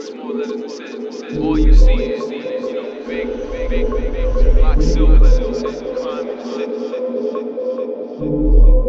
Small letters that says, all you see is, you know, big, big, big, big, black silver letters that says crime in the city.